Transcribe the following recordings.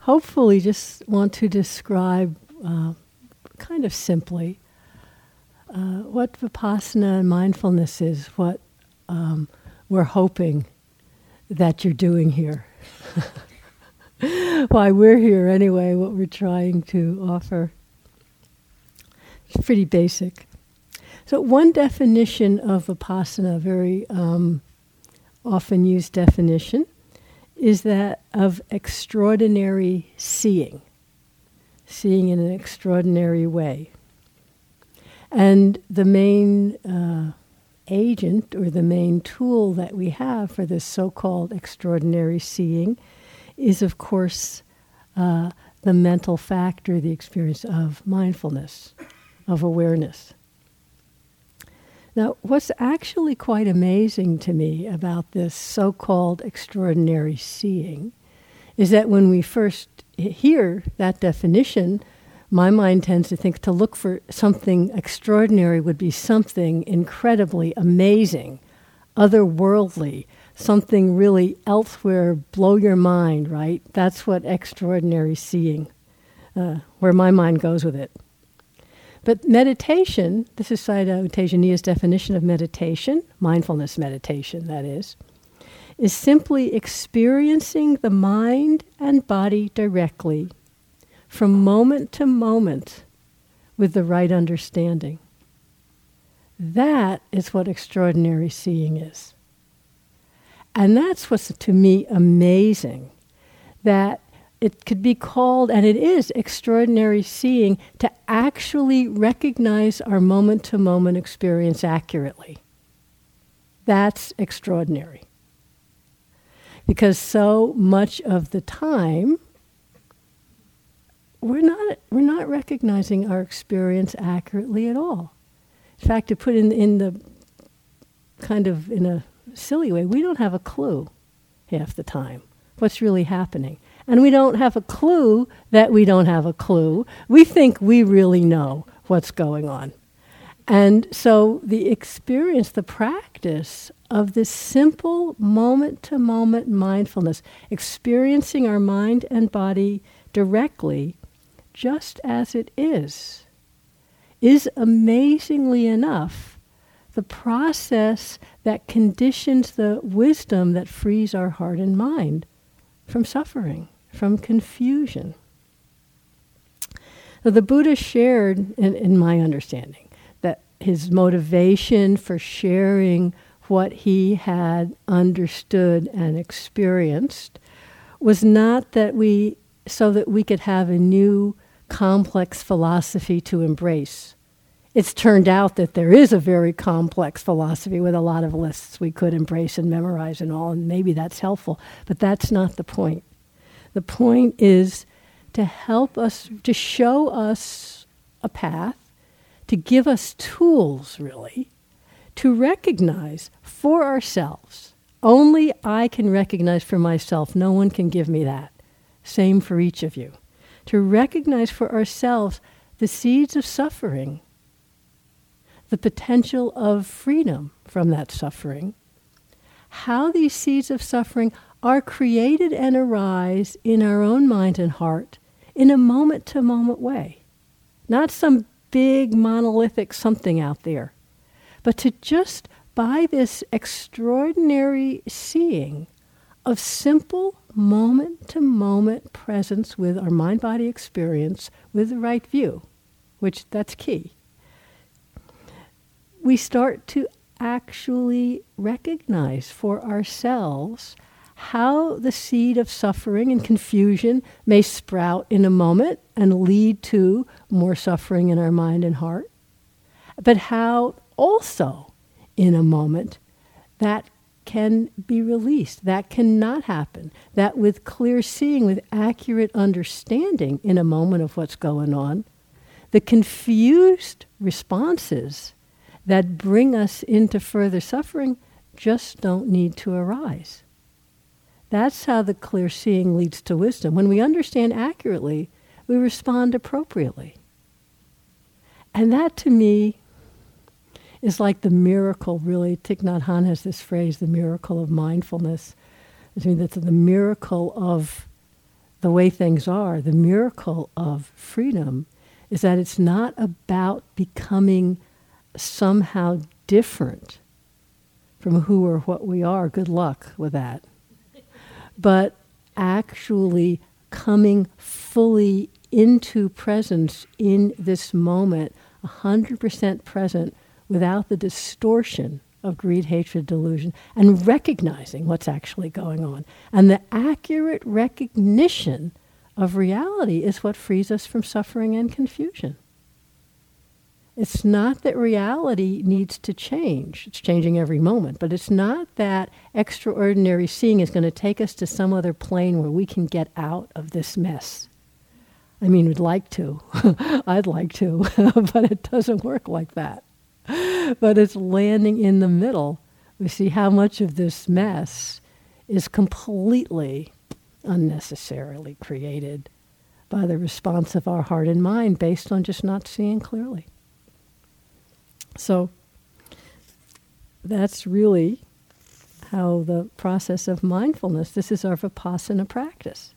hopefully just want to describe uh, kind of simply uh, what vipassana and mindfulness is, what um, we're hoping that you're doing here. Why we're here anyway, what we're trying to offer. It's pretty basic. So, one definition of vipassana, very um, often used definition, is that of extraordinary seeing, seeing in an extraordinary way. And the main uh, agent or the main tool that we have for this so called extraordinary seeing is, of course, uh, the mental factor, the experience of mindfulness, of awareness. Now, what's actually quite amazing to me about this so called extraordinary seeing is that when we first hear that definition, my mind tends to think to look for something extraordinary would be something incredibly amazing, otherworldly, something really elsewhere, blow your mind, right? That's what extraordinary seeing, uh, where my mind goes with it. But meditation, this is Sayadaw Tejaniya's definition of meditation, mindfulness meditation, that is, is simply experiencing the mind and body directly from moment to moment with the right understanding. That is what extraordinary seeing is. And that's what's to me amazing that it could be called, and it is, extraordinary seeing to actually recognize our moment to moment experience accurately. That's extraordinary. Because so much of the time, we're not, we're not recognizing our experience accurately at all. In fact, to put in, in the kind of in a silly way, we don't have a clue half the time what's really happening. And we don't have a clue that we don't have a clue. We think we really know what's going on. And so the experience, the practice of this simple moment to moment mindfulness, experiencing our mind and body directly just as it is, is amazingly enough the process that conditions the wisdom that frees our heart and mind from suffering, from confusion. So the Buddha shared, in, in my understanding, that his motivation for sharing what he had understood and experienced was not that we, so that we could have a new complex philosophy to embrace. It's turned out that there is a very complex philosophy with a lot of lists we could embrace and memorize and all, and maybe that's helpful, but that's not the point. The point is to help us, to show us a path, to give us tools, really, to recognize for ourselves. Only I can recognize for myself. No one can give me that. Same for each of you to recognize for ourselves the seeds of suffering, the potential of freedom from that suffering, how these seeds of suffering are created and arise in our own mind and heart in a moment to moment way. Not some big monolithic something out there, but to just by this extraordinary seeing of simple moment to moment presence with our mind body experience with the right view, which that's key. We start to actually recognize for ourselves how the seed of suffering and confusion may sprout in a moment and lead to more suffering in our mind and heart, but how also in a moment that can be released. That cannot happen. That with clear seeing, with accurate understanding in a moment of what's going on, the confused responses that bring us into further suffering just don't need to arise. That's how the clear seeing leads to wisdom. When we understand accurately, we respond appropriately. And that to me is like the miracle, really. Thich Nhat Hanh has this phrase, the miracle of mindfulness. I mean, that's the miracle of the way things are, the miracle of freedom is that it's not about becoming somehow different from who or what we are. Good luck with that. But actually coming fully into presence in this moment, 100% present without the distortion of greed, hatred, delusion, and recognizing what's actually going on. And the accurate recognition of reality is what frees us from suffering and confusion. It's not that reality needs to change. It's changing every moment. But it's not that extraordinary seeing is going to take us to some other plane where we can get out of this mess. I mean, we'd like to. I'd like to. but it doesn't work like that. But it's landing in the middle. We see how much of this mess is completely unnecessarily created by the response of our heart and mind based on just not seeing clearly. So that's really how the process of mindfulness, this is our vipassana practice.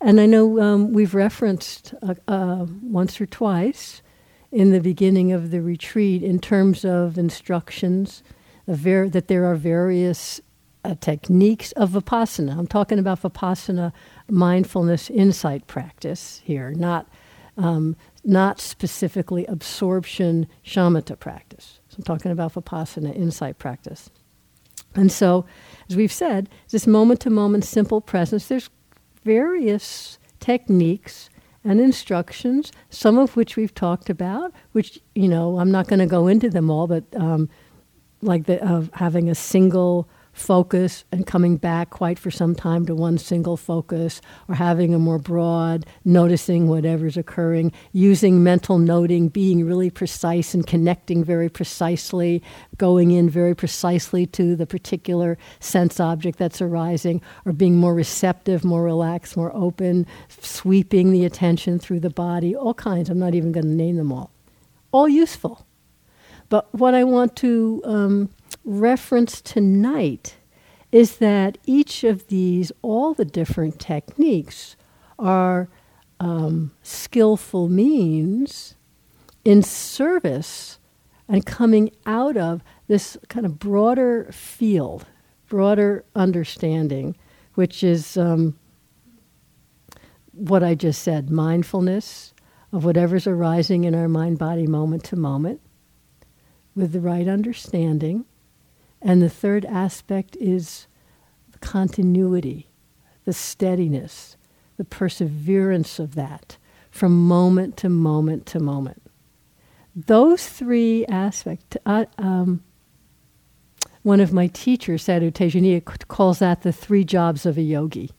And I know um, we've referenced uh, uh, once or twice in the beginning of the retreat in terms of instructions ver- that there are various uh, techniques of vipassana. I'm talking about vipassana mindfulness insight practice here, not um, not specifically absorption shamatha practice. So I'm talking about vipassana insight practice. And so, as we've said, this moment to moment simple presence, there's various techniques and instructions, some of which we've talked about, which, you know, I'm not going to go into them all, but um, like the, of having a single focus and coming back quite for some time to one single focus or having a more broad noticing whatever's occurring using mental noting being really precise and connecting very precisely going in very precisely to the particular sense object that's arising or being more receptive more relaxed more open sweeping the attention through the body all kinds i'm not even going to name them all all useful. But what i want to um, reference tonight is that each of these, all the different techniques, are um, skillful means in service and coming out of this kind of broader field, broader understanding, which is um, what I just said mindfulness of whatever's arising in our mind body moment to moment with the right understanding and the third aspect is continuity, the steadiness, the perseverance of that from moment to moment to moment. Those three aspects, uh, um, one of my teachers, Sayadaw Tejaniya, calls that the three jobs of a yogi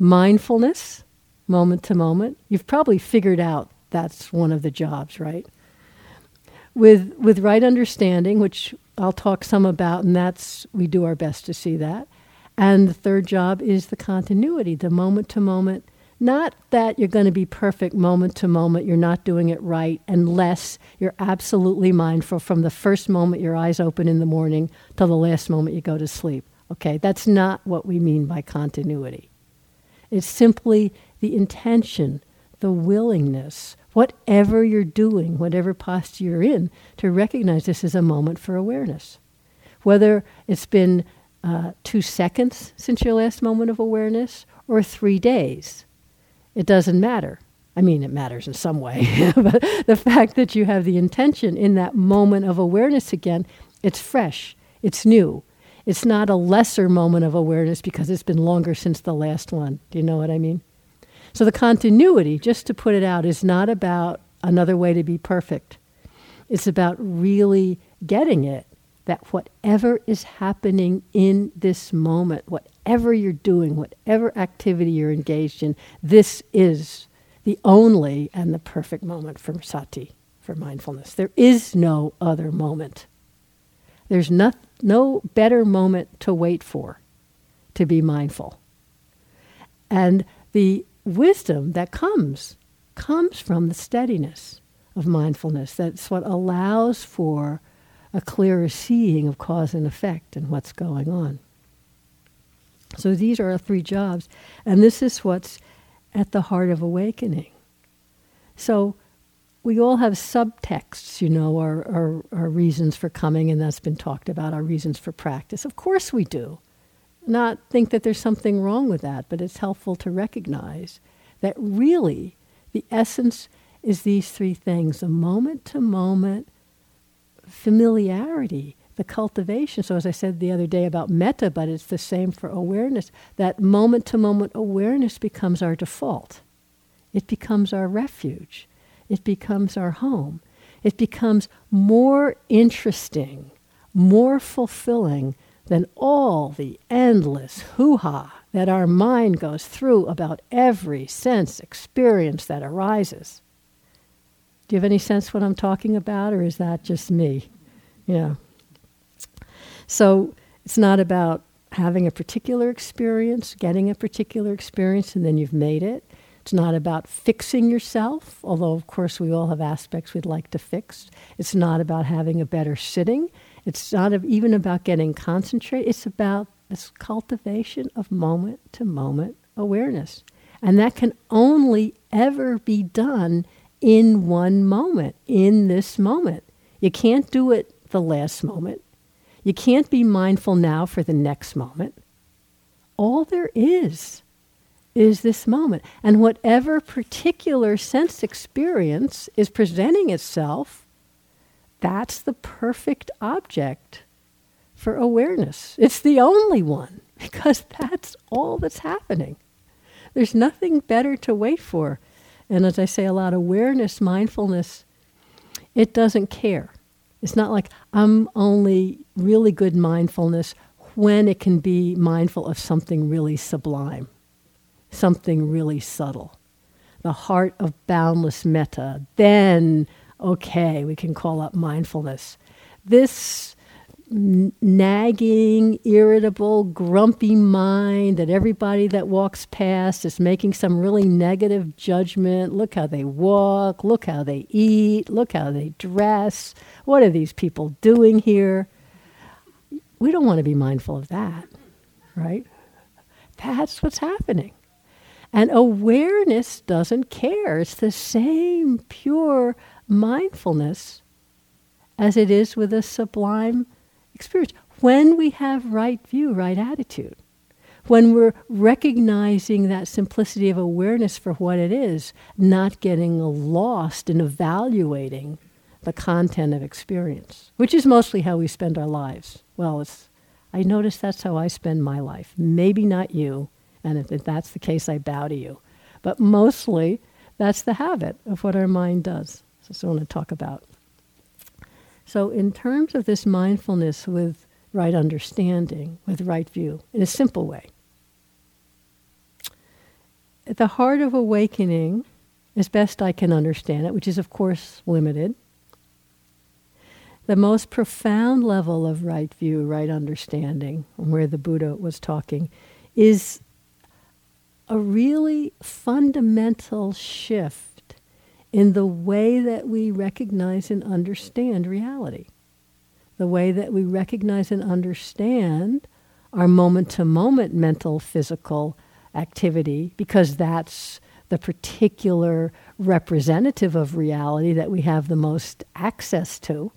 mindfulness, moment to moment. You've probably figured out that's one of the jobs, right? With, with right understanding, which I'll talk some about, and that's we do our best to see that. And the third job is the continuity, the moment to moment. Not that you're going to be perfect moment to moment, you're not doing it right unless you're absolutely mindful from the first moment your eyes open in the morning till the last moment you go to sleep. Okay, that's not what we mean by continuity. It's simply the intention, the willingness, whatever you're doing, whatever posture you're in, to recognize this as a moment for awareness. Whether it's been uh, two seconds since your last moment of awareness or three days, it doesn't matter. I mean, it matters in some way, but the fact that you have the intention in that moment of awareness again, it's fresh, it's new. It's not a lesser moment of awareness because it's been longer since the last one. Do you know what I mean? So the continuity, just to put it out, is not about another way to be perfect. It's about really getting it that whatever is happening in this moment, whatever you're doing, whatever activity you're engaged in, this is the only and the perfect moment for sati, for mindfulness. There is no other moment. There's no, no better moment to wait for to be mindful. And the wisdom that comes comes from the steadiness of mindfulness. That's what allows for a clearer seeing of cause and effect and what's going on. So these are our three jobs. And this is what's at the heart of awakening. So we all have subtexts, you know, our, our, our, reasons for coming, and that's been talked about, our reasons for practice. Of course we do. Not think that there's something wrong with that, but it's helpful to recognize that really the essence is these three things the moment to moment familiarity, the cultivation. So, as I said the other day about metta, but it's the same for awareness, that moment to moment awareness becomes our default. It becomes our refuge. It becomes our home. It becomes more interesting, more fulfilling than all the endless hoo ha that our mind goes through about every sense experience that arises. Do you have any sense what I'm talking about, or is that just me? Yeah. So it's not about having a particular experience, getting a particular experience, and then you've made it. It's not about fixing yourself, although, of course, we all have aspects we'd like to fix. It's not about having a better sitting. It's not even about getting concentrated. It's about this cultivation of moment to moment awareness. And that can only ever be done in one moment, in this moment. You can't do it the last moment. You can't be mindful now for the next moment. All there is is this moment. And whatever particular sense experience is presenting itself, that's the perfect object for awareness. It's the only one because that's all that's happening. There's nothing better to wait for. And as I say a lot, awareness, mindfulness, it doesn't care. It's not like I'm only really good mindfulness when it can be mindful of something really sublime, something really subtle. The heart of boundless metta. Then, okay, we can call up mindfulness. This nagging, irritable, grumpy mind that everybody that walks past is making some really negative judgment. Look how they walk, look how they eat, look how they dress. What are these people doing here? We don't want to be mindful of that, right? That's what's happening. And awareness doesn't care. It's the same pure mindfulness as it is with a sublime experience when we have right view, right attitude. When we're recognizing that simplicity of awareness for what it is, not getting lost in evaluating the content of experience, which is mostly how we spend our lives. Well, it's, I notice that's how I spend my life. Maybe not you, and if that's the case, I bow to you. But mostly, that's the habit of what our mind does. That's I want to talk about. So, in terms of this mindfulness with right understanding, with right view, in a simple way, at the heart of awakening, as best I can understand it, which is, of course, limited, the most profound level of right view, right understanding, where the Buddha was talking, is a really fundamental shift in the way that we recognize and understand reality, the way that we recognize and understand our moment to moment mental, physical activity, because that's the particular representative of reality that we have the most access to.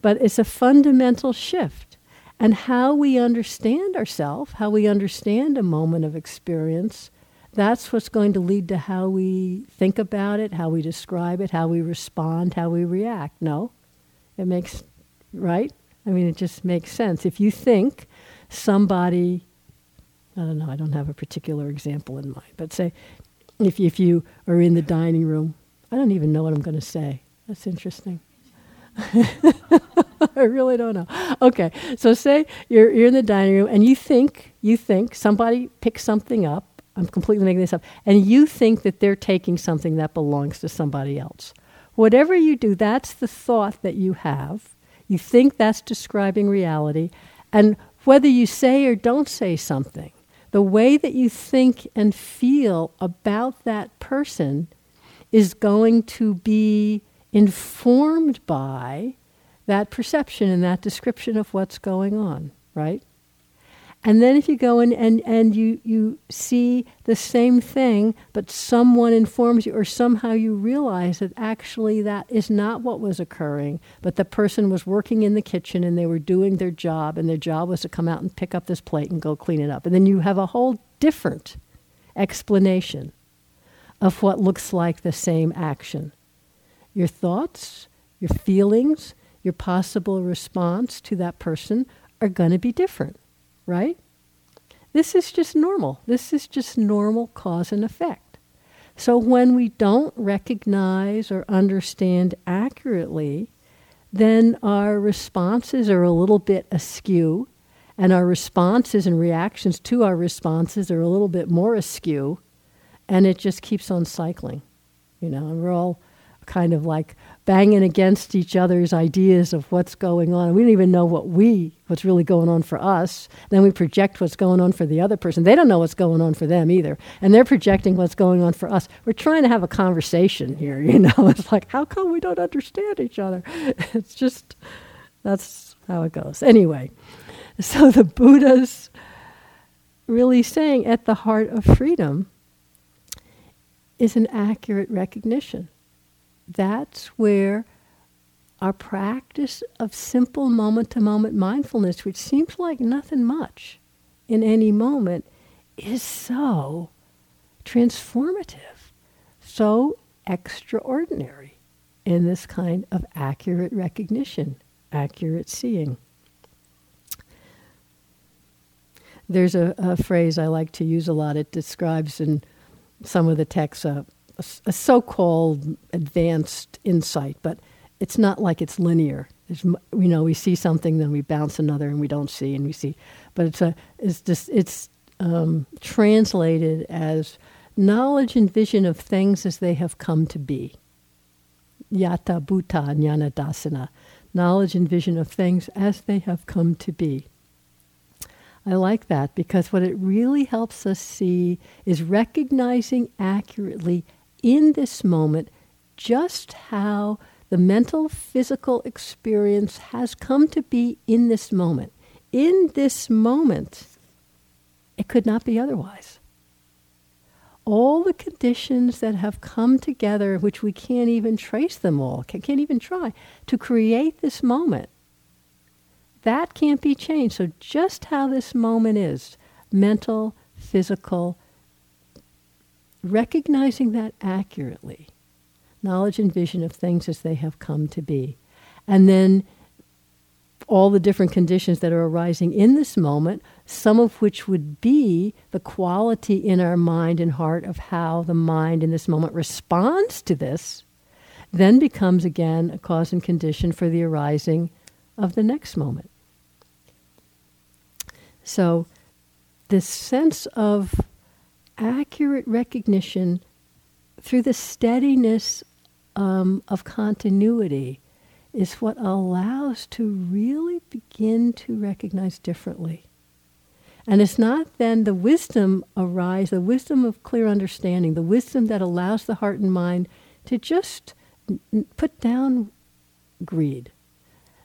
But it's a fundamental shift. And how we understand ourselves, how we understand a moment of experience, that's what's going to lead to how we think about it, how we describe it, how we respond, how we react. No? It makes, right? I mean, it just makes sense. If you think somebody, I don't know, I don't have a particular example in mind, but say if, if you are in the dining room, I don't even know what I'm going to say. That's interesting. I really don't know. Okay, so say you're, you're in the dining room and you think, you think somebody picks something up I'm completely making this up. And you think that they're taking something that belongs to somebody else. Whatever you do, that's the thought that you have. You think that's describing reality. And whether you say or don't say something, the way that you think and feel about that person is going to be informed by that perception and that description of what's going on, right? And then if you go in and, and you, you see the same thing, but someone informs you, or somehow you realize that actually that is not what was occurring, but the person was working in the kitchen and they were doing their job, and their job was to come out and pick up this plate and go clean it up. And then you have a whole different explanation of what looks like the same action. Your thoughts, your feelings, your possible response to that person are going to be different right? This is just normal. This is just normal cause and effect. So when we don't recognize or understand accurately, then our responses are a little bit askew, and our responses and reactions to our responses are a little bit more askew, and it just keeps on cycling. You know, and we're all kind of like banging against each other's ideas of what's going on. We don't even know what we, what's really going on for us. Then we project what's going on for the other person. They don't know what's going on for them either. And they're projecting what's going on for us. We're trying to have a conversation here, you know. It's like, how come we don't understand each other? It's just, that's how it goes. Anyway, so the Buddha's really saying at the heart of freedom is an accurate recognition that's where our practice of simple moment to moment mindfulness, which seems like nothing much in any moment, is so transformative, so extraordinary in this kind of accurate recognition, accurate seeing. There's a, a phrase I like to use a lot. It describes in some of the texts uh, a, a so-called advanced insight, but it's not like it's linear. There's, you know, we see something, then we bounce another, and we don't see, and we see. But it's a, it's just, it's um, translated as knowledge and vision of things as they have come to be. Yatha bhuta jnana dassana, knowledge and vision of things as they have come to be. I like that because what it really helps us see is recognizing accurately in this moment just how the mental physical experience has come to be in this moment. In this moment, it could not be otherwise. All the conditions that have come together, which we can't even trace them all, can't even try, to create this moment, that can't be changed. So, just how this moment is mental, physical, recognizing that accurately, knowledge and vision of things as they have come to be. And then all the different conditions that are arising in this moment, some of which would be the quality in our mind and heart of how the mind in this moment responds to this, then becomes again a cause and condition for the arising of the next moment. So, this sense of accurate recognition through the steadiness um, of continuity is what allows to really begin to recognize differently. And it's not then the wisdom arise, the wisdom of clear understanding, the wisdom that allows the heart and mind to just n- put down greed,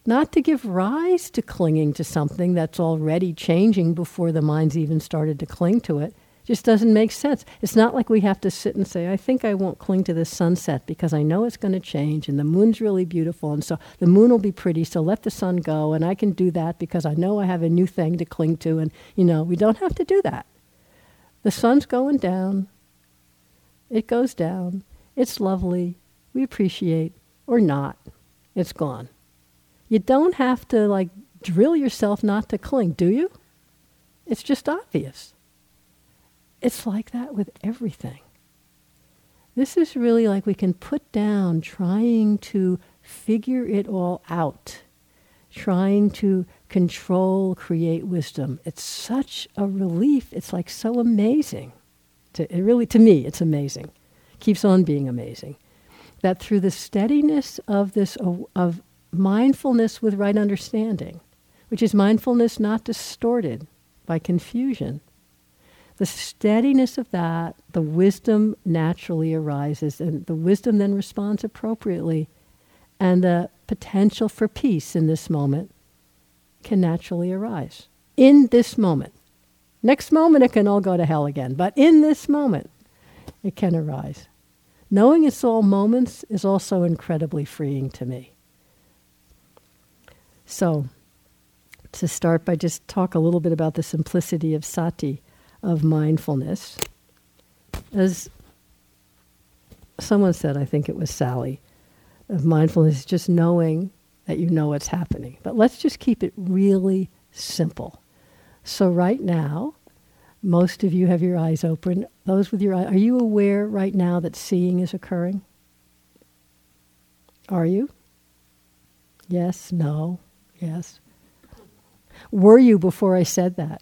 not to give rise to clinging to something that's already changing before the mind's even started to cling to it, just doesn't make sense. It's not like we have to sit and say, I think I won't cling to this sunset because I know it's going to change and the moon's really beautiful and so the moon will be pretty, so let the sun go and I can do that because I know I have a new thing to cling to and you know, we don't have to do that. The sun's going down. It goes down. It's lovely. We appreciate or not. It's gone. You don't have to like drill yourself not to cling, do you? It's just obvious. It's like that with everything. This is really like we can put down trying to figure it all out, trying to control, create wisdom. It's such a relief. It's like so amazing. To, it really, to me, it's amazing. Keeps on being amazing. That through the steadiness of this, of mindfulness with right understanding, which is mindfulness not distorted by confusion, the steadiness of that, the wisdom naturally arises, and the wisdom then responds appropriately. And the potential for peace in this moment can naturally arise. In this moment, Next moment, it can all go to hell again. But in this moment, it can arise. Knowing it's all moments is also incredibly freeing to me. So, to start by just talk a little bit about the simplicity of sati, of mindfulness. As someone said, I think it was Sally, of mindfulness, just knowing that you know what's happening. But let's just keep it really simple. So, right now, most of you have your eyes open. Those with your eyes, are you aware right now that seeing is occurring? Are you? Yes, no, yes. Were you before I said that?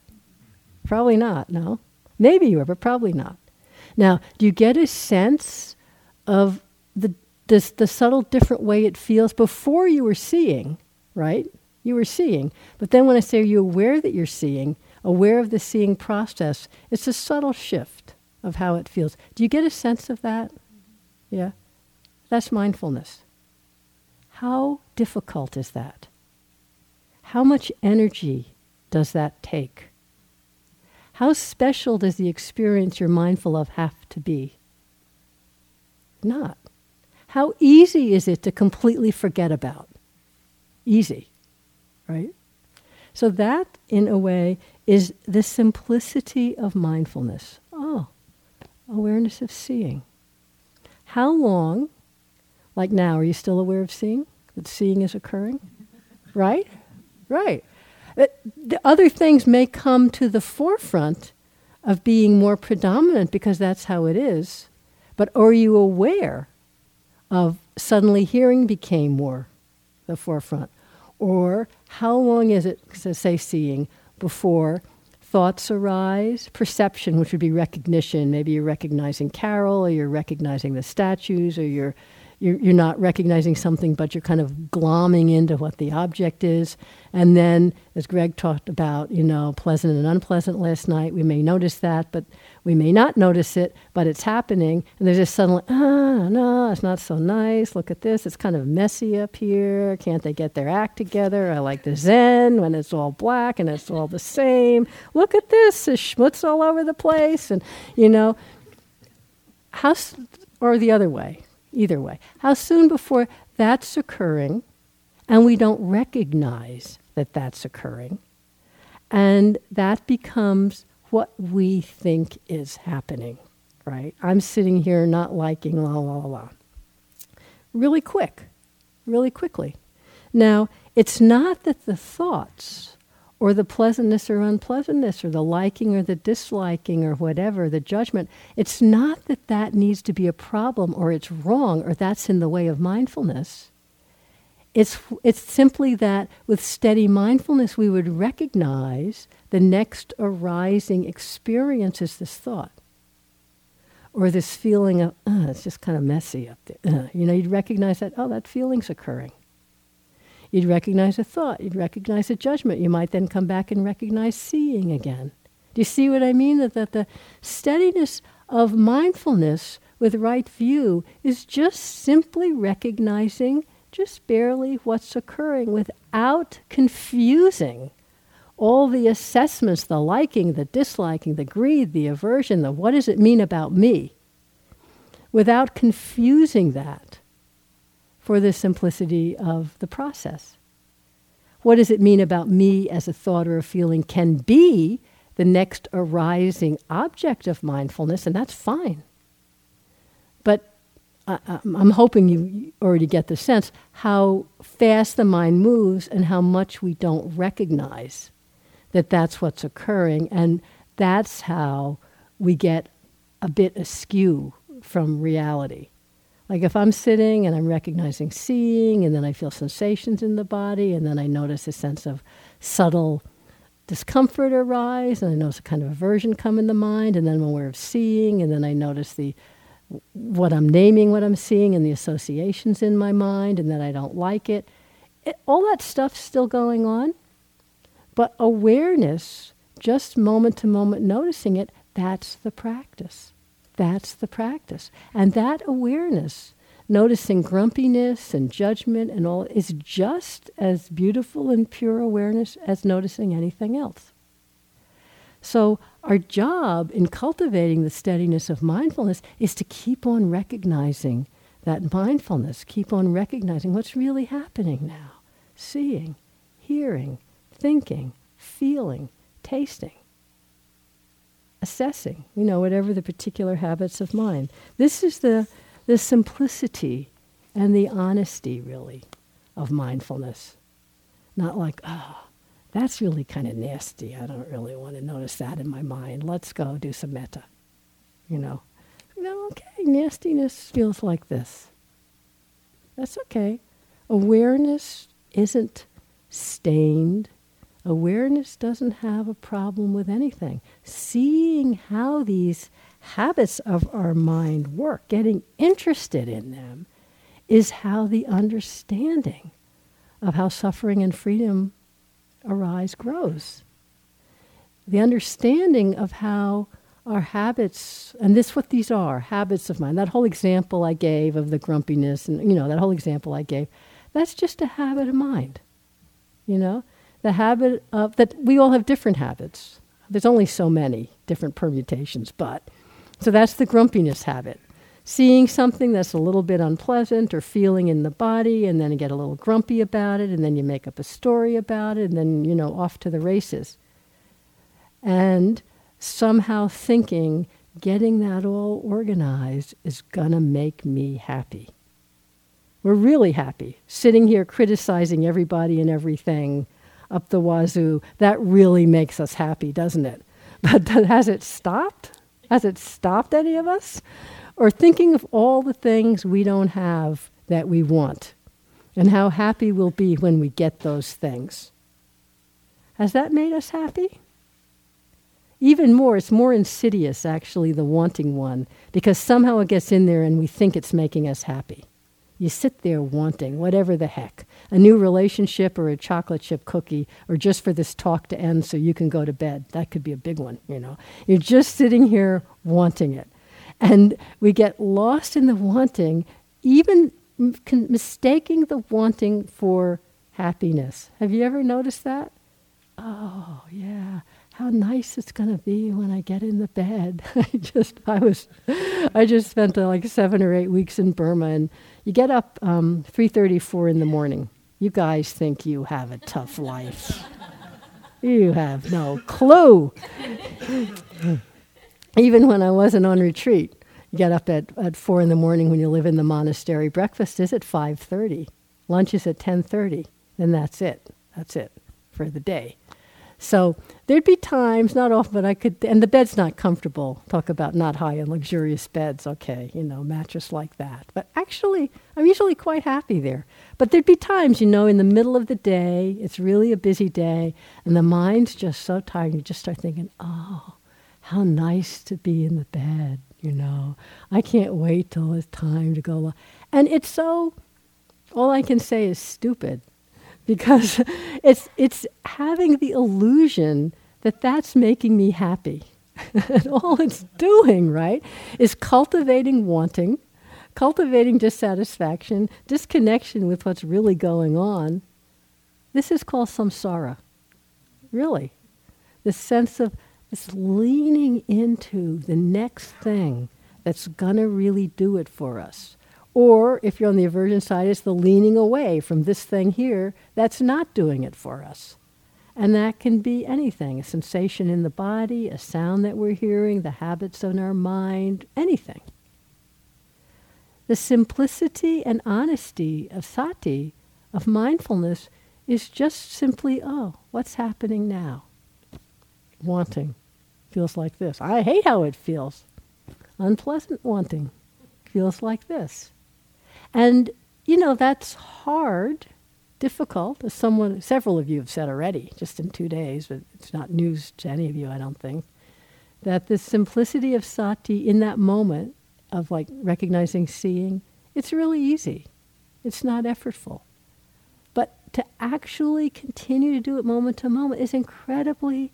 Probably not, no. Maybe you are, but probably not. Now, do you get a sense of the, this, the subtle different way it feels before you were seeing, right? You were seeing. But then when I say, are you aware that you're seeing, aware of the seeing process, it's a subtle shift of how it feels. Do you get a sense of that? Yeah? That's mindfulness. How difficult is that? How much energy does that take? How special does the experience you're mindful of have to be? Not. How easy is it to completely forget about? Easy, right? So, that, in a way, is the simplicity of mindfulness. Oh, awareness of seeing. How long, like now, are you still aware of seeing? That seeing is occurring? Right? Right. Uh, the other things may come to the forefront of being more predominant because that's how it is. But are you aware of suddenly hearing became more the forefront? Or how long is it, say seeing, before thoughts arise? Perception, which would be recognition. Maybe you're recognizing Carol, or you're recognizing the statues, or you're you're, you're not recognizing something, but you're kind of glomming into what the object is. And then, as Greg talked about, you know, pleasant and unpleasant last night, we may notice that, but we may not notice it, but it's happening. And there's just suddenly, ah, no, it's not so nice. Look at this. It's kind of messy up here. Can't they get their act together? I like the Zen when it's all black and it's all the same. Look at this. There's schmutz all over the place. And, you know, how, or the other way either way. How soon before that's occurring and we don't recognize that that's occurring, and that becomes what we think is happening, right? I'm sitting here not liking la la la. Really quick, really quickly. Now, it's not that the thoughts or the pleasantness or unpleasantness or the liking or the disliking or whatever, the judgment. It's not that that needs to be a problem or it's wrong or that's in the way of mindfulness. It's, it's simply that with steady mindfulness, we would recognize the next arising experience is this thought or this feeling of, uh, it's just kind of messy up there. Uh, you know, you'd recognize that, oh, that feeling's occurring. You'd recognize a thought, you'd recognize a judgment. You might then come back and recognize seeing again. Do you see what I mean? That, that the steadiness of mindfulness with right view is just simply recognizing just barely what's occurring without confusing all the assessments, the liking, the disliking, the greed, the aversion, the what does it mean about me, without confusing that for the simplicity of the process. What does it mean about me as a thought or a feeling can be the next arising object of mindfulness, and that's fine. But I, am hoping you already get the sense how fast the mind moves and how much we don't recognize that that's what's occurring, and that's how we get a bit askew from reality. Like if I'm sitting and I'm recognizing seeing, and then I feel sensations in the body, and then I notice a sense of subtle discomfort arise, and I notice a kind of aversion come in the mind, and then I'm aware of seeing, and then I notice the what I'm naming, what I'm seeing, and the associations in my mind, and that I don't like it. it all that stuff's still going on, but awareness, just moment to moment noticing it, that's the practice. That's the practice. And that awareness, noticing grumpiness and judgment and all, is just as beautiful and pure awareness as noticing anything else. So our job in cultivating the steadiness of mindfulness is to keep on recognizing that mindfulness, keep on recognizing what's really happening now, seeing, hearing, thinking, feeling, tasting, assessing, you know, whatever the particular habits of mind. This is the, the simplicity and the honesty, really, of mindfulness. Not like, oh, that's really kind of nasty. I don't really want to notice that in my mind. Let's go do some metta. You know, know, okay, nastiness feels like this. That's okay. Awareness isn't stained. Awareness doesn't have a problem with anything. Seeing how these habits of our mind work, getting interested in them, is how the understanding of how suffering and freedom arise grows. The understanding of how our habits, and this what these are, habits of mind. That whole example I gave of the grumpiness and you know, that whole example I gave, that's just a habit of mind. You know? The habit of that we all have different habits. There's only so many different permutations, but so that's the grumpiness habit. Seeing something that's a little bit unpleasant or feeling in the body and then you get a little grumpy about it and then you make up a story about it and then you know off to the races. And somehow thinking getting that all organized is going to make me happy. We're really happy sitting here criticizing everybody and everything up the wazoo that really makes us happy doesn't it but has it stopped has it stopped any of us or thinking of all the things we don't have that we want and how happy we'll be when we get those things. Has that made us happy? Even more, it's more insidious, actually, the wanting one, because somehow it gets in there and we think it's making us happy. You sit there wanting, whatever the heck, a new relationship or a chocolate chip cookie, or just for this talk to end so you can go to bed. That could be a big one, you know. You're just sitting here wanting it. And we get lost in the wanting, even mistaking the wanting for happiness. Have you ever noticed that? Oh, yeah. How nice it's going to be when I get in the bed. I just, I was, I just spent uh, like seven or eight weeks in Burma, and you get up um, 3:34 in the morning. You guys think you have a tough life. you have no clue even when I wasn't on retreat. You get up at, at four in the morning when you live in the monastery. Breakfast is at five thirty. Lunch is at ten thirty. Then that's it. That's it for the day. So there'd be times, not often, but I could, and the bed's not comfortable. Talk about not high and luxurious beds, okay, you know, mattress like that. But actually, I'm usually quite happy there. But there'd be times, you know, in the middle of the day, it's really a busy day, and the mind's just so tired, you just start thinking, oh, how nice to be in the bed, you know. I can't wait till it's time to go. And it's so, all I can say is stupid because it's, it's having the illusion that that's making me happy. and all it's doing, right, is cultivating wanting, cultivating dissatisfaction, disconnection with what's really going on. This is called samsara, really. The sense of it's leaning into the next thing that's going to really do it for us. Or if you're on the aversion side, it's the leaning away from this thing here that's not doing it for us. And that can be anything a sensation in the body, a sound that we're hearing, the habits in our mind, anything. The simplicity and honesty of sati, of mindfulness, is just simply, oh, what's happening now? Wanting feels like this. I hate how it feels. Unpleasant wanting feels like this. And, you know, that's hard, difficult, as someone, several of you have said already, just in two days, but it's not news to any of you, I don't think, that the simplicity of sati in that moment of like recognizing, seeing, it's really easy. It's not effortful. But to actually continue to do it moment to moment is incredibly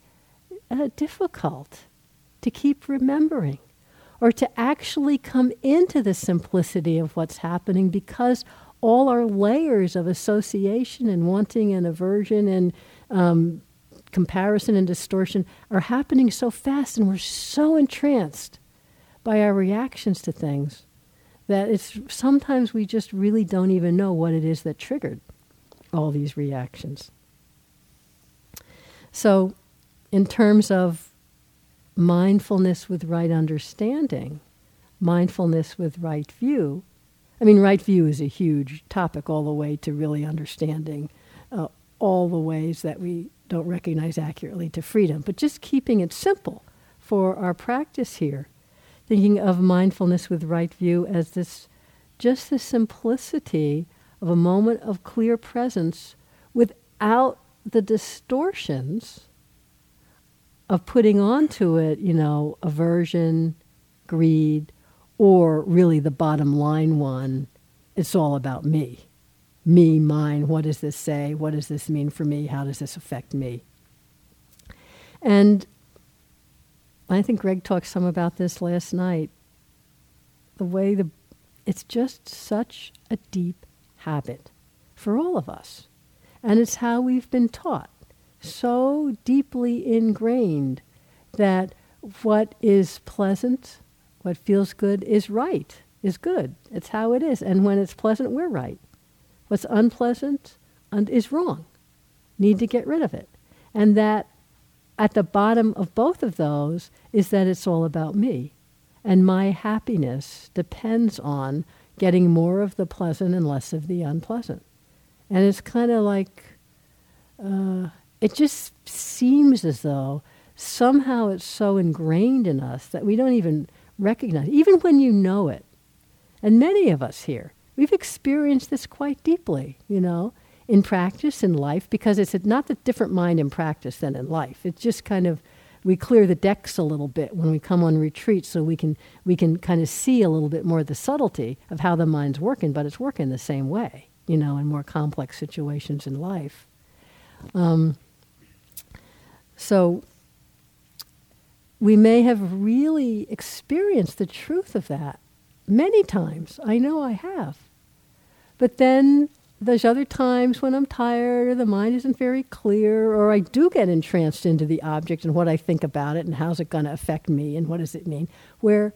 uh, difficult to keep remembering or to actually come into the simplicity of what's happening because all our layers of association and wanting and aversion and um, comparison and distortion are happening so fast and we're so entranced by our reactions to things that it's sometimes we just really don't even know what it is that triggered all these reactions. So, in terms of mindfulness with right understanding, mindfulness with right view, I mean, right view is a huge topic all the way to really understanding uh, all the ways that we don't recognize accurately to freedom, but just keeping it simple for our practice here, thinking of mindfulness with right view as this just the simplicity of a moment of clear presence without the distortions of putting onto it, you know, aversion, greed, or really the bottom line one, it's all about me. Me, mine, what does this say? What does this mean for me? How does this affect me? And I think Greg talked some about this last night. The way the it's just such a deep habit for all of us. And it's how we've been taught, so deeply ingrained that what is pleasant what feels good is right, is good. It's how it is. And when it's pleasant, we're right. What's unpleasant is wrong. Need to get rid of it. And that at the bottom of both of those is that it's all about me. And my happiness depends on getting more of the pleasant and less of the unpleasant. And it's kind of like, uh, it just seems as though somehow it's so ingrained in us that we don't even recognize, even when you know it. And many of us here, we've experienced this quite deeply, you know, in practice, in life, because it's not the different mind in practice than in life. It's just kind of, we clear the decks a little bit when we come on retreat so we can, we can kind of see a little bit more the subtlety of how the mind's working, but it's working the same way, you know, in more complex situations in life. Um, so we may have really experienced the truth of that many times. I know I have. But then there's other times when I'm tired or the mind isn't very clear or I do get entranced into the object and what I think about it and how's it going to affect me and what does it mean, where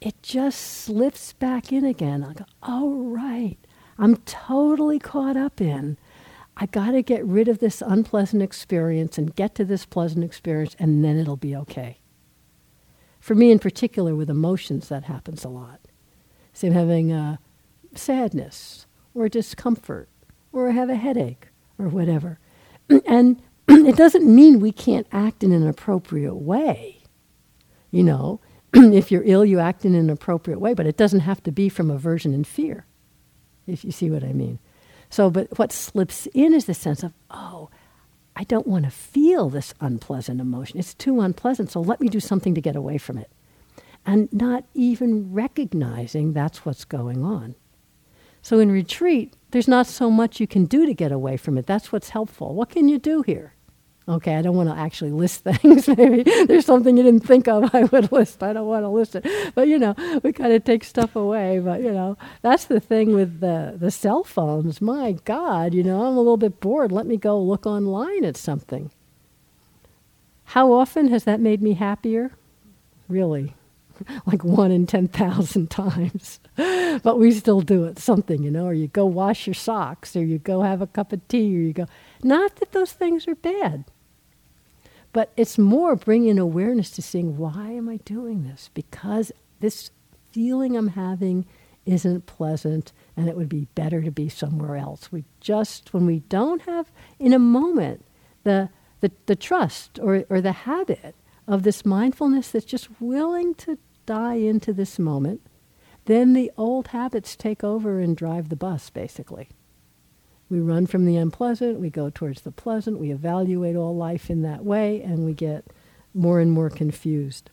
it just slips back in again. I go, oh, right. I'm totally caught up in. I got to get rid of this unpleasant experience and get to this pleasant experience, and then it'll be okay. For me in particular, with emotions, that happens a lot. So having a sadness or discomfort or I have a headache or whatever. and it doesn't mean we can't act in an appropriate way. You know, if you're ill, you act in an appropriate way, but it doesn't have to be from aversion and fear, if you see what I mean. So, but what slips in is the sense of, oh, I don't want to feel this unpleasant emotion. It's too unpleasant, so let me do something to get away from it. And not even recognizing that's what's going on. So in retreat, there's not so much you can do to get away from it. That's what's helpful. What can you do here? Okay, I don't want to actually list things. Maybe there's something you didn't think of I would list. I don't want to list it. But, you know, we kind of take stuff away. But, you know, that's the thing with the, the cell phones. My God, you know, I'm a little bit bored. Let me go look online at something. How often has that made me happier? Really? like one in 10,000 times. but we still do it, something, you know, or you go wash your socks, or you go have a cup of tea, or you go. Not that those things are bad. But it's more bringing awareness to seeing why am I doing this? Because this feeling I'm having isn't pleasant and it would be better to be somewhere else. We just, when we don't have in a moment the, the, the trust or, or the habit of this mindfulness that's just willing to die into this moment, then the old habits take over and drive the bus, basically. We run from the unpleasant, we go towards the pleasant, we evaluate all life in that way, and we get more and more confused.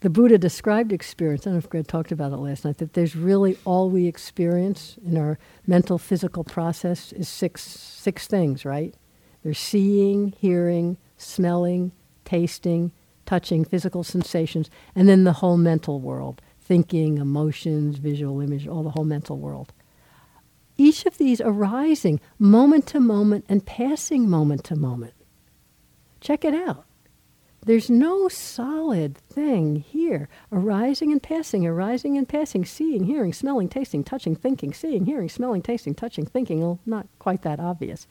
The Buddha described experience, I don't know if Greg talked about it last night, that there's really all we experience in our mental physical process is six, six things, right? There's seeing, hearing, smelling, tasting, touching, physical sensations, and then the whole mental world thinking, emotions, visual image, all the whole mental world each of these arising moment to moment and passing moment to moment. Check it out. There's no solid thing here. Arising and passing, arising and passing, seeing, hearing, smelling, tasting, touching, thinking, seeing, hearing, smelling, tasting, touching, thinking. Well, not quite that obvious.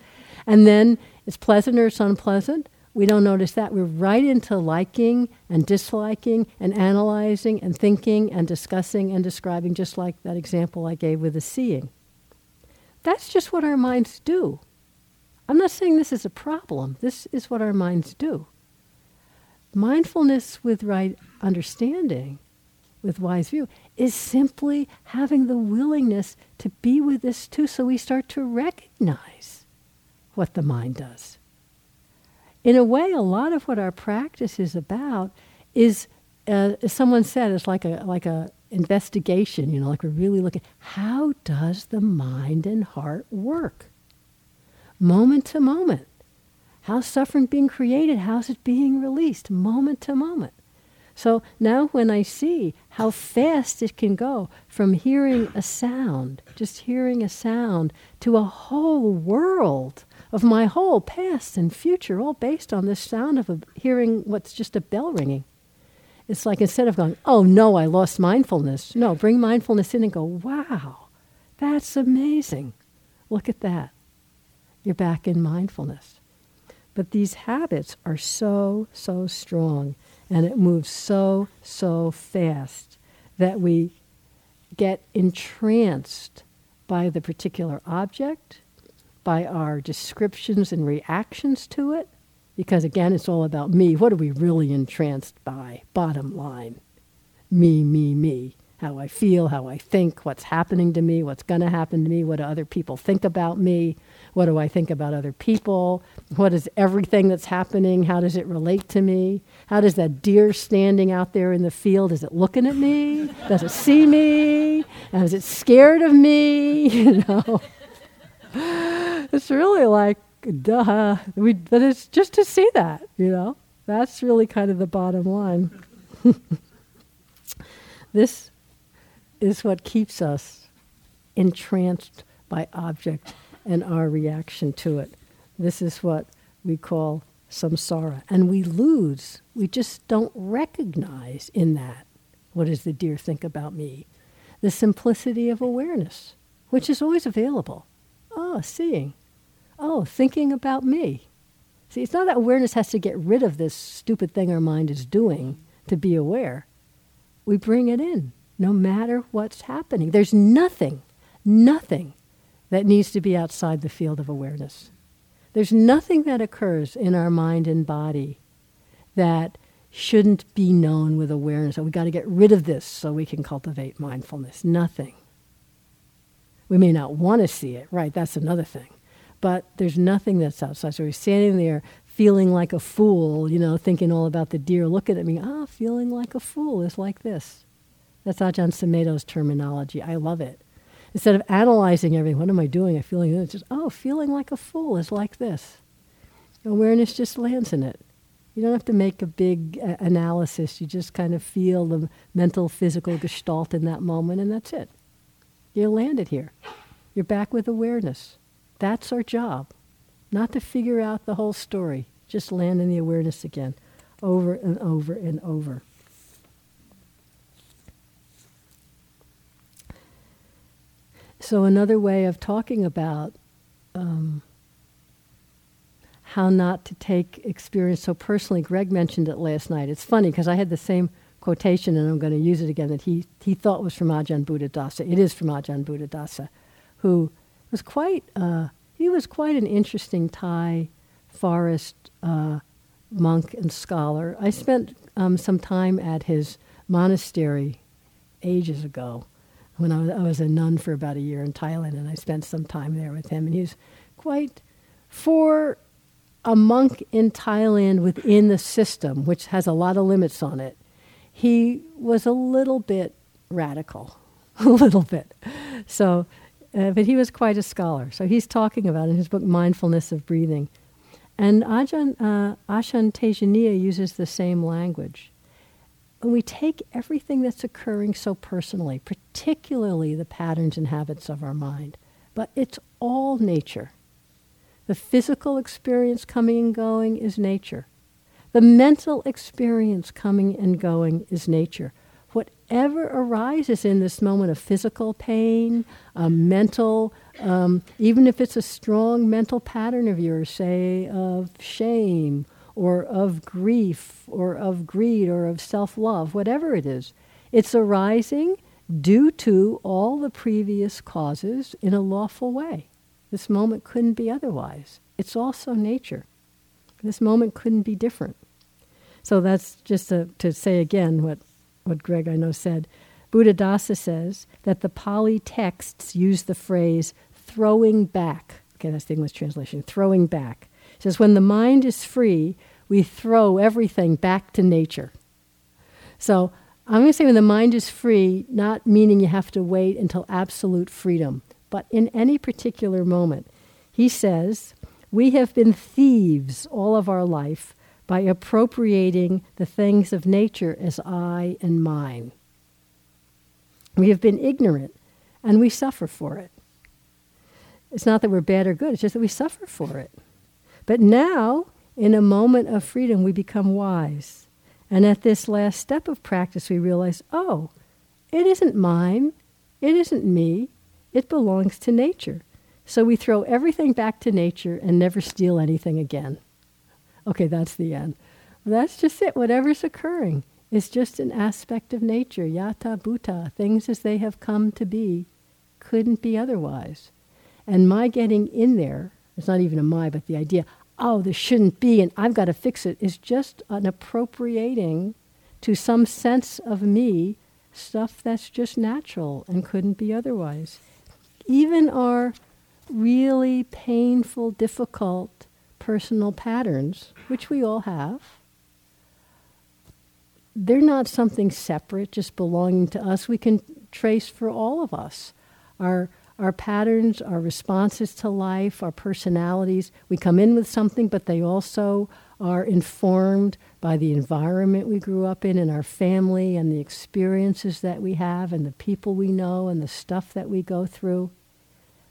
And then it's pleasant or it's unpleasant. We don't notice that. We're right into liking and disliking and analyzing and thinking and discussing and describing, just like that example I gave with the seeing. That's just what our minds do. I'm not saying this is a problem. This is what our minds do. Mindfulness with right understanding, with wise view, is simply having the willingness to be with this too so we start to recognize what the mind does. In a way, a lot of what our practice is about is, uh, as someone said, it's like a, like a investigation, you know, like we're really looking, how does the mind and heart work? Moment to moment. How's suffering being created? How's it being released? Moment to moment. So now when I see how fast it can go from hearing a sound, just hearing a sound, to a whole world of my whole past and future, all based on this sound of a, hearing what's just a bell ringing. It's like instead of going, oh no, I lost mindfulness, no, bring mindfulness in and go, wow, that's amazing. Look at that. You're back in mindfulness. But these habits are so, so strong and it moves so, so fast that we get entranced by the particular object, by our descriptions and reactions to it, because again, it's all about me. What are we really entranced by? Bottom line me, me, me how I feel, how I think, what's happening to me, what's going to happen to me, what do other people think about me, what do I think about other people, what is everything that's happening, how does it relate to me, how does that deer standing out there in the field, is it looking at me, does it see me, is it scared of me, you know. It's really like, duh, we, but it's just to see that, you know. That's really kind of the bottom line. this is what keeps us entranced by object and our reaction to it. This is what we call samsara. And we lose, we just don't recognize in that what does the deer think about me? The simplicity of awareness, which is always available. Oh, seeing. Oh, thinking about me. See, it's not that awareness has to get rid of this stupid thing our mind is doing to be aware. We bring it in no matter what's happening. There's nothing, nothing that needs to be outside the field of awareness. There's nothing that occurs in our mind and body that shouldn't be known with awareness. So we got to get rid of this so we can cultivate mindfulness. Nothing. We may not want to see it, right? That's another thing. But there's nothing that's outside. So we're standing there feeling like a fool, you know, thinking all about the deer looking at me. Ah, feeling like a fool is like this. That's Ajahn Sumedho's terminology. I love it. Instead of analyzing everything, what am I doing? I'm feeling it's just oh, feeling like a fool is like this. Awareness just lands in it. You don't have to make a big uh, analysis. You just kind of feel the mental, physical gestalt in that moment, and that's it. You landed here. You're back with awareness. That's our job. Not to figure out the whole story. Just land in the awareness again, over and over and over. So, another way of talking about um, how not to take experience so personally, Greg mentioned it last night. It's funny because I had the same quotation, and I'm going to use it again, that he, he thought was from Ajahn Buddhadasa. It is from Ajahn Buddhadasa, who was quite, uh, he was quite an interesting Thai forest uh, monk and scholar. I spent um, some time at his monastery ages ago when I was, I was a nun for about a year in Thailand, and I spent some time there with him. And he was quite, for a monk in Thailand within the system, which has a lot of limits on it, he was a little bit radical, a little bit. So, uh, but he was quite a scholar. So he's talking about in his book Mindfulness of Breathing. And Ajahn, uh, Ashan Tejaniya uses the same language when we take everything that's occurring so personally, particularly the patterns and habits of our mind, but it's all nature. The physical experience coming and going is nature. The mental experience coming and going is nature. Whatever arises in this moment of physical pain, a mental, um, even if it's a strong mental pattern of yours, say of shame or of grief or of greed or of self love, whatever it is, it's arising due to all the previous causes in a lawful way. This moment couldn't be otherwise. It's also nature. This moment couldn't be different. So that's just to, to say again what, what Greg I know said. Buddhadasa says that the Pali texts use the phrase throwing back. Okay, that's the English translation. Throwing back. It says when the mind is free, we throw everything back to nature. So I'm going to say when the mind is free, not meaning you have to wait until absolute freedom, but in any particular moment. He says, We have been thieves all of our life by appropriating the things of nature as I and mine. We have been ignorant and we suffer for it. It's not that we're bad or good, it's just that we suffer for it. But now, in a moment of freedom, we become wise. And at this last step of practice, we realize oh, it isn't mine, it isn't me, it belongs to nature. So we throw everything back to nature and never steal anything again. Okay, that's the end. That's just it. Whatever's occurring is just an aspect of nature. Yatha bhuta, things as they have come to be, couldn't be otherwise. And my getting in there, it's not even a my, but the idea, oh, this shouldn't be and I've got to fix it, is just an appropriating to some sense of me stuff that's just natural and couldn't be otherwise. Even our really painful, difficult personal patterns, which we all have, they're not something separate, just belonging to us. We can trace for all of us. Our our patterns, our responses to life, our personalities. We come in with something, but they also are informed by the environment we grew up in and our family and the experiences that we have and the people we know and the stuff that we go through.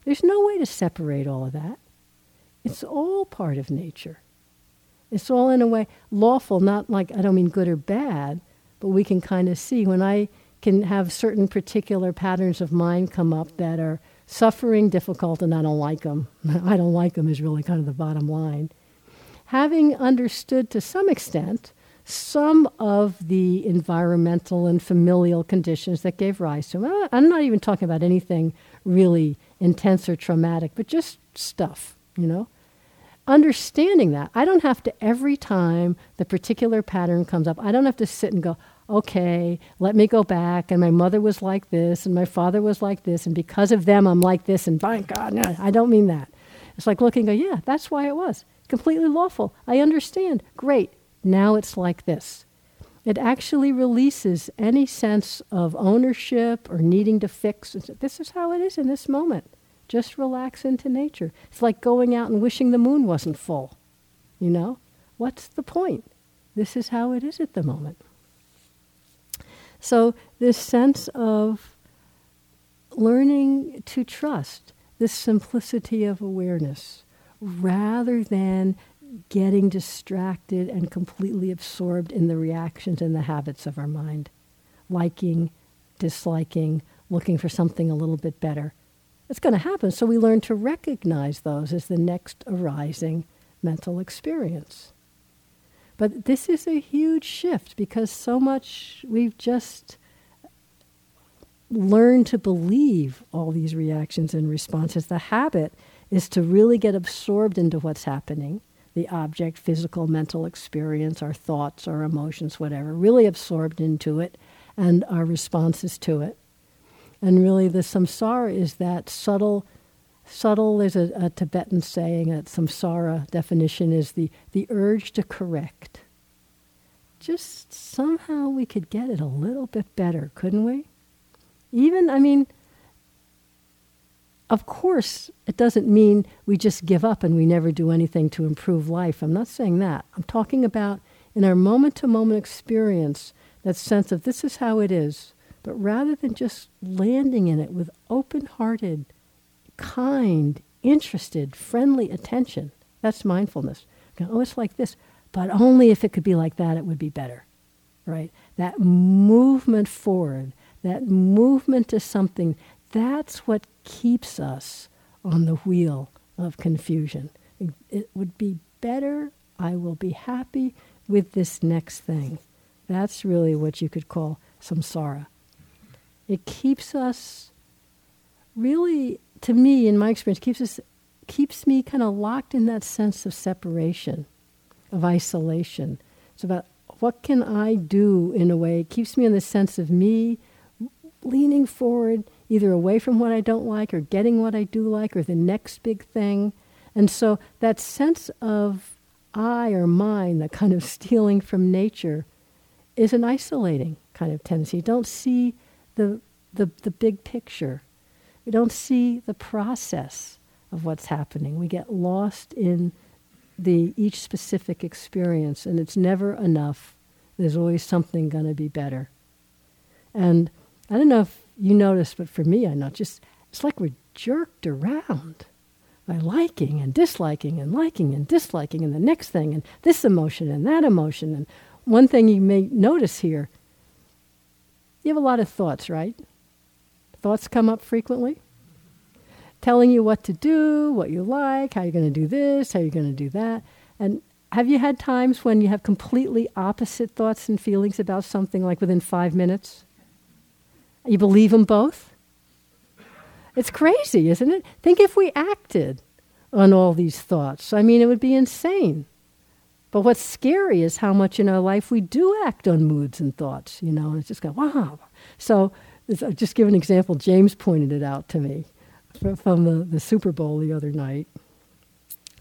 There's no way to separate all of that. It's all part of nature. It's all in a way lawful, not like, I don't mean good or bad, but we can kind of see when I can have certain particular patterns of mind come up that are suffering, difficult, and I don't like them. I don't like them is really kind of the bottom line. Having understood to some extent some of the environmental and familial conditions that gave rise to them, I'm not even talking about anything really intense or traumatic, but just stuff, you know. Understanding that, I don't have to every time the particular pattern comes up, I don't have to sit and go, okay, let me go back. And my mother was like this, and my father was like this, and because of them, I'm like this. And by God, no, I don't mean that. It's like looking, go, yeah, that's why it was completely lawful. I understand. Great. Now it's like this. It actually releases any sense of ownership or needing to fix. This is how it is in this moment. Just relax into nature. It's like going out and wishing the moon wasn't full. You know? What's the point? This is how it is at the moment. So, this sense of learning to trust, this simplicity of awareness, rather than getting distracted and completely absorbed in the reactions and the habits of our mind, liking, disliking, looking for something a little bit better. It's going to happen. So we learn to recognize those as the next arising mental experience. But this is a huge shift because so much we've just learned to believe all these reactions and responses. The habit is to really get absorbed into what's happening the object, physical, mental experience, our thoughts, our emotions, whatever, really absorbed into it and our responses to it. And really, the samsara is that subtle Subtle is a, a Tibetan saying, a samsara definition is the, the urge to correct. Just somehow we could get it a little bit better, couldn't we? Even, I mean, of course, it doesn't mean we just give up and we never do anything to improve life. I'm not saying that. I'm talking about in our moment to moment experience, that sense of this is how it is. But rather than just landing in it with open hearted kind, interested, friendly attention. That's mindfulness. Oh, it's like this, but only if it could be like that, it would be better, right? That movement forward, that movement to something, that's what keeps us on the wheel of confusion. It, it would be better, I will be happy with this next thing. That's really what you could call samsara. It keeps us really, to me, in my experience, keeps us keeps me kind of locked in that sense of separation, of isolation. It's about what can I do in a way. It keeps me in the sense of me leaning forward, either away from what I don't like or getting what I do like or the next big thing. And so that sense of I or mine, that kind of stealing from nature, is an isolating kind of tendency. You don't see the, the, the big picture. We don't see the process of what's happening. We get lost in the each specific experience, and it's never enough. There's always something going to be better. And I don't know if you notice, but for me, I know just it's like we're jerked around by liking and disliking and liking and disliking and the next thing and this emotion and that emotion. And one thing you may notice here you have a lot of thoughts, right? Thoughts come up frequently, telling you what to do, what you like, how you're going to do this, how you're going to do that. And have you had times when you have completely opposite thoughts and feelings about something like within five minutes? You believe them both? It's crazy, isn't it? Think if we acted on all these thoughts. I mean, it would be insane. But what's scary is how much in our life we do act on moods and thoughts, you know, and it's just go, wow. So, I'll just give an example. James pointed it out to me from the, the Super Bowl the other night.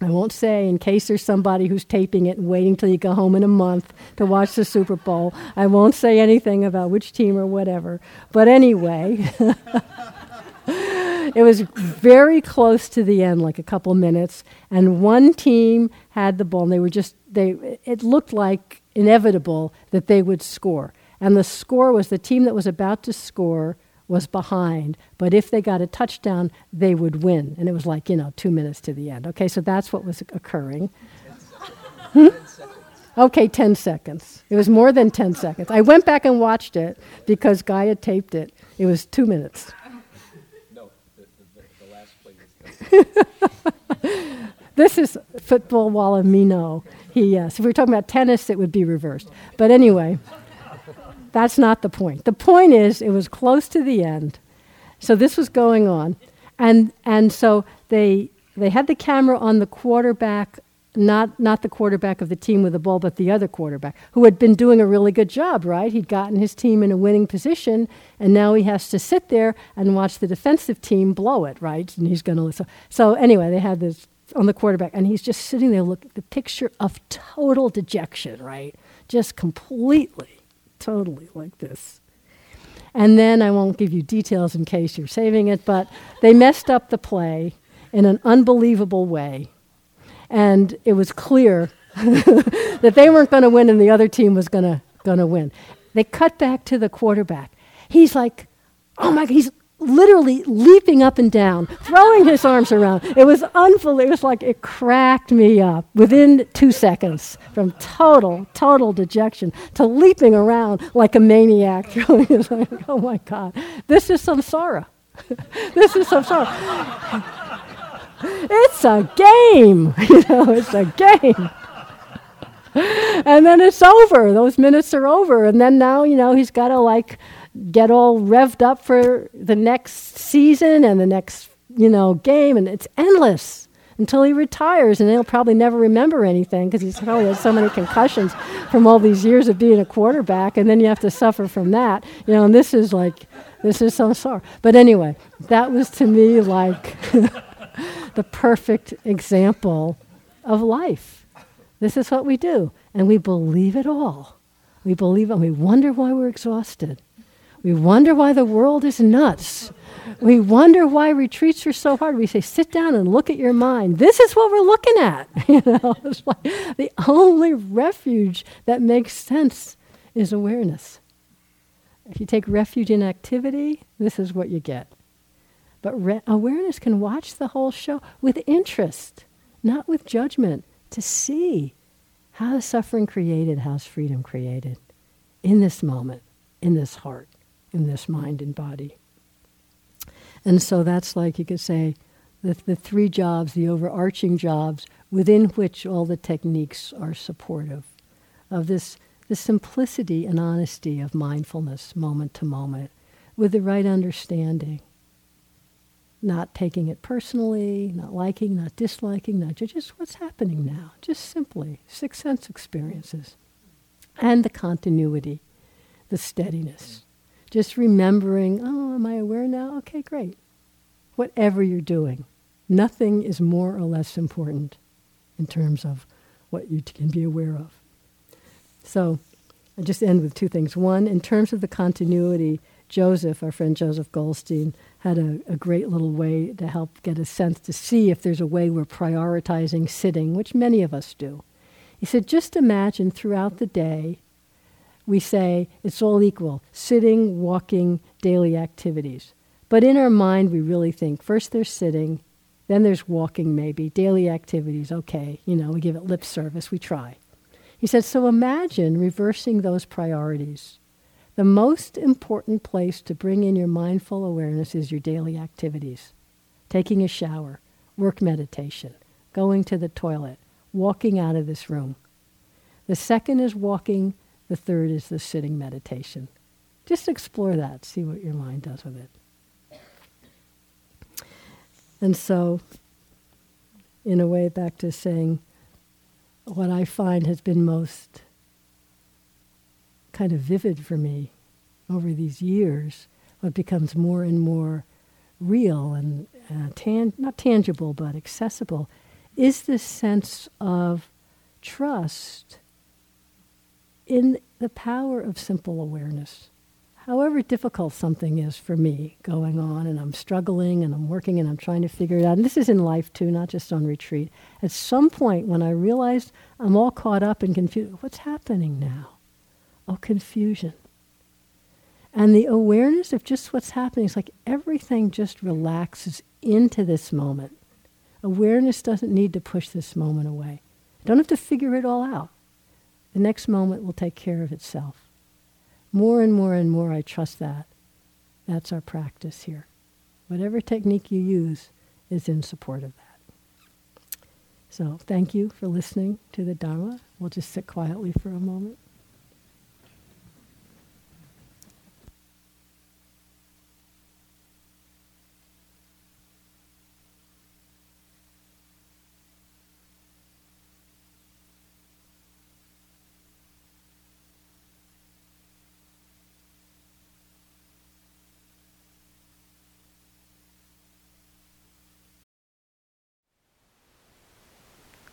I won't say in case there's somebody who's taping it and waiting till you go home in a month to watch the Super Bowl. I won't say anything about which team or whatever. But anyway, it was very close to the end, like a couple minutes, and one team had the ball, and they were just they. It looked like inevitable that they would score, and the score was the team that was about to score was behind, but if they got a touchdown, they would win, and it was like you know two minutes to the end. Okay, so that's what was occurring. Hmm? Okay, 10 seconds. It was more than 10 seconds. I went back and watched it because Guy had taped it. It was two minutes. this is football Walamino. He, uh, yes. If we were talking about tennis, it would be reversed. But anyway, that's not the point. The point is, it was close to the end. So this was going on. And, and so they, they had the camera on the quarterback not not the quarterback of the team with the ball, but the other quarterback who had been doing a really good job. Right, he'd gotten his team in a winning position, and now he has to sit there and watch the defensive team blow it. Right, and he's going to listen. So anyway, they had this on the quarterback, and he's just sitting there, look the picture of total dejection. Right, just completely, totally like this. And then I won't give you details in case you're saving it, but they messed up the play in an unbelievable way and it was clear that they weren't going to win and the other team was going to going to win. They cut back to the quarterback. He's like, "Oh my god, he's literally leaping up and down, throwing his arms around. It was unbelievable. It was like it cracked me up within two seconds from total, total dejection to leaping around like a maniac. Throwing his arms. Oh my God, this is samsara. this is samsara it's a game. You know, it's a game. and then it's over. Those minutes are over. And then now, you know, he's got to like get all revved up for the next season and the next, you know, game. And it's endless until he retires. And he'll probably never remember anything because he's probably had so many concussions from all these years of being a quarterback. And then you have to suffer from that. You know, and this is like, this is so sorry. But anyway, that was to me like. the perfect example of life. This is what we do, and we believe it all. We believe it, and we wonder why we're exhausted. We wonder why the world is nuts. We wonder why retreats are so hard. We say, sit down and look at your mind. This is what we're looking at. You know, it's like the only refuge that makes sense is awareness. If you take refuge in activity, this is what you get. But re- awareness can watch the whole show with interest, not with judgment, to see how is suffering created, how's freedom created in this moment, in this heart, in this mind and body. And so that's like you could say the, the three jobs, the overarching jobs within which all the techniques are supportive of this, the simplicity and honesty of mindfulness moment to moment with the right understanding. Not taking it personally, not liking, not disliking, not just what's happening now. Just simply six sense experiences. And the continuity, the steadiness. Just remembering, oh, am I aware now? Okay, great. Whatever you're doing, nothing is more or less important in terms of what you can be aware of. So I just end with two things. One, in terms of the continuity, Joseph, our friend Joseph Goldstein, had a, a, great little way to help get a sense to see if there's a way we're prioritizing sitting, which many of us do. He said, just imagine throughout the day, we say it's all equal sitting, walking, daily activities. But in our mind, we really think first there's sitting, then there's walking, maybe, daily activities, okay, you know, we give it lip service, we try. He said, so imagine reversing those priorities. The most important place to bring in your mindful awareness is your daily activities taking a shower, work meditation, going to the toilet, walking out of this room. The second is walking, the third is the sitting meditation. Just explore that, see what your mind does with it. And so, in a way, back to saying what I find has been most kind of vivid for me over these years, what becomes more and more real and uh, tan- not tangible but accessible, is this sense of trust in the power of simple awareness however difficult something is for me going on and I'm struggling and I'm working and I'm trying to figure it out, and this is in life too, not just on retreat, at some point when I realized I'm all caught up and confused, what's happening now? Oh, confusion. And the awareness of just what's happening is like everything just relaxes into this moment. Awareness doesn't need to push this moment away. I don't have to figure it all out. The next moment will take care of itself. More and more and more, I trust that. That's our practice here. Whatever technique you use is in support of that. So, thank you for listening to the Dharma. We'll just sit quietly for a moment.